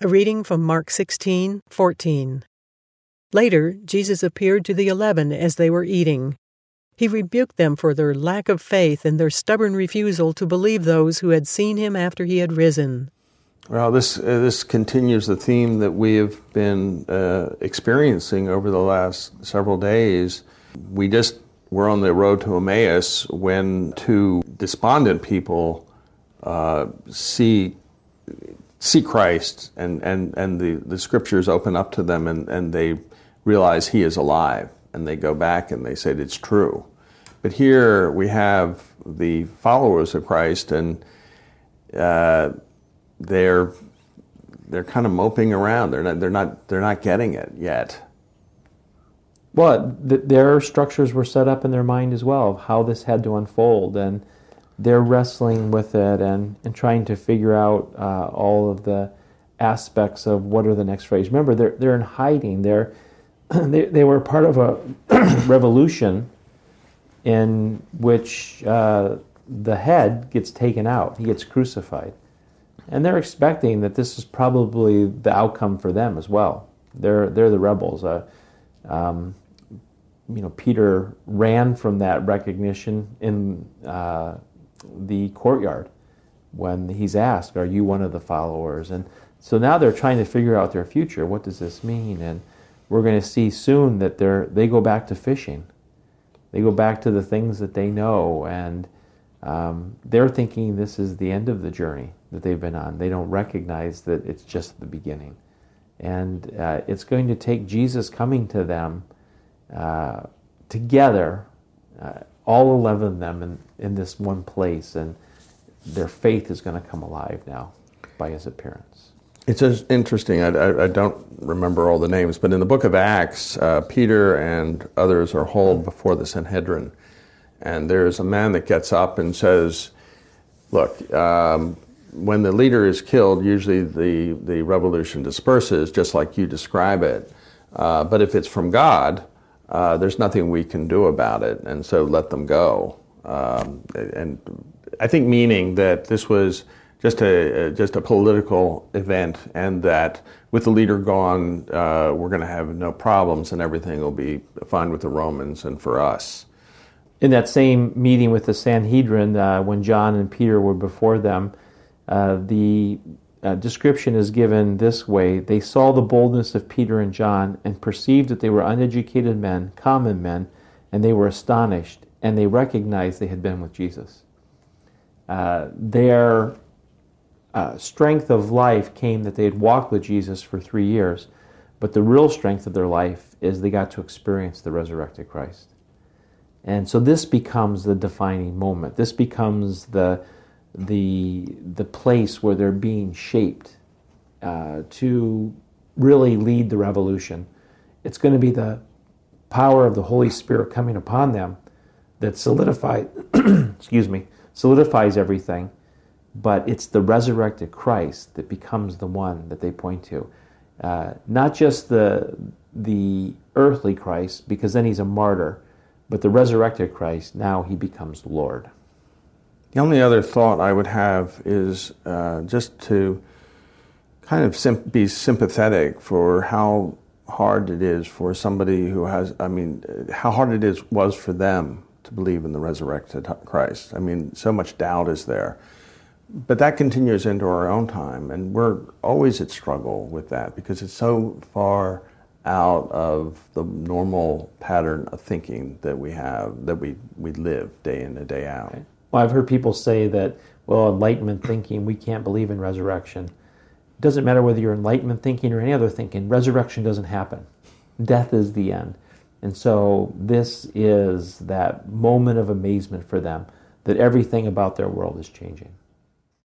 A reading from Mark 16, 14. Later, Jesus appeared to the eleven as they were eating. He rebuked them for their lack of faith and their stubborn refusal to believe those who had seen him after he had risen. Well, this uh, this continues the theme that we have been uh, experiencing over the last several days. We just were on the road to Emmaus when two despondent people uh, see see Christ and, and, and the, the scriptures open up to them and, and they realize he is alive and they go back and they say it's true. But here we have the followers of Christ and uh, they're they're kind of moping around. They're not they're not they're not getting it yet. Well, th- their structures were set up in their mind as well of how this had to unfold, and they're wrestling with it and, and trying to figure out uh, all of the aspects of what are the next phase. Remember, they're they're in hiding. They're they, they were part of a revolution in which uh, the head gets taken out. He gets crucified. And they're expecting that this is probably the outcome for them as well. They're, they're the rebels. Uh, um, you know, Peter ran from that recognition in uh, the courtyard when he's asked, Are you one of the followers? And so now they're trying to figure out their future. What does this mean? And we're going to see soon that they're, they go back to fishing. They go back to the things that they know, and um, they're thinking this is the end of the journey that they've been on. They don't recognize that it's just the beginning. And uh, it's going to take Jesus coming to them uh, together, uh, all 11 of them in, in this one place, and their faith is going to come alive now by his appearance. It's interesting. I, I, I, don't remember all the names, but in the book of Acts, uh, Peter and others are hauled before the Sanhedrin. And there's a man that gets up and says, Look, um, when the leader is killed, usually the, the revolution disperses, just like you describe it. Uh, but if it's from God, uh, there's nothing we can do about it, and so let them go. Um, and I think meaning that this was just a just a political event, and that with the leader gone, uh, we're going to have no problems, and everything will be fine with the Romans and for us. In that same meeting with the Sanhedrin, uh, when John and Peter were before them, uh, the uh, description is given this way They saw the boldness of Peter and John and perceived that they were uneducated men, common men, and they were astonished, and they recognized they had been with Jesus. Uh, their uh, strength of life came that they had walked with Jesus for three years, but the real strength of their life is they got to experience the resurrected Christ. And so this becomes the defining moment. This becomes the, the, the place where they're being shaped uh, to really lead the revolution. It's going to be the power of the Holy Spirit coming upon them that solidifies, excuse me, solidifies everything but it's the resurrected Christ that becomes the one that they point to. Uh, not just the, the earthly Christ, because then he's a martyr, but the resurrected Christ, now he becomes Lord. The only other thought I would have is uh, just to kind of sim- be sympathetic for how hard it is for somebody who has, I mean, how hard it is was for them to believe in the resurrected Christ. I mean, so much doubt is there but that continues into our own time, and we're always at struggle with that because it's so far out of the normal pattern of thinking that we have, that we, we live day in and day out. Okay. Well, I've heard people say that, well, enlightenment thinking, we can't believe in resurrection. It doesn't matter whether you're enlightenment thinking or any other thinking, resurrection doesn't happen. Death is the end. And so this is that moment of amazement for them that everything about their world is changing.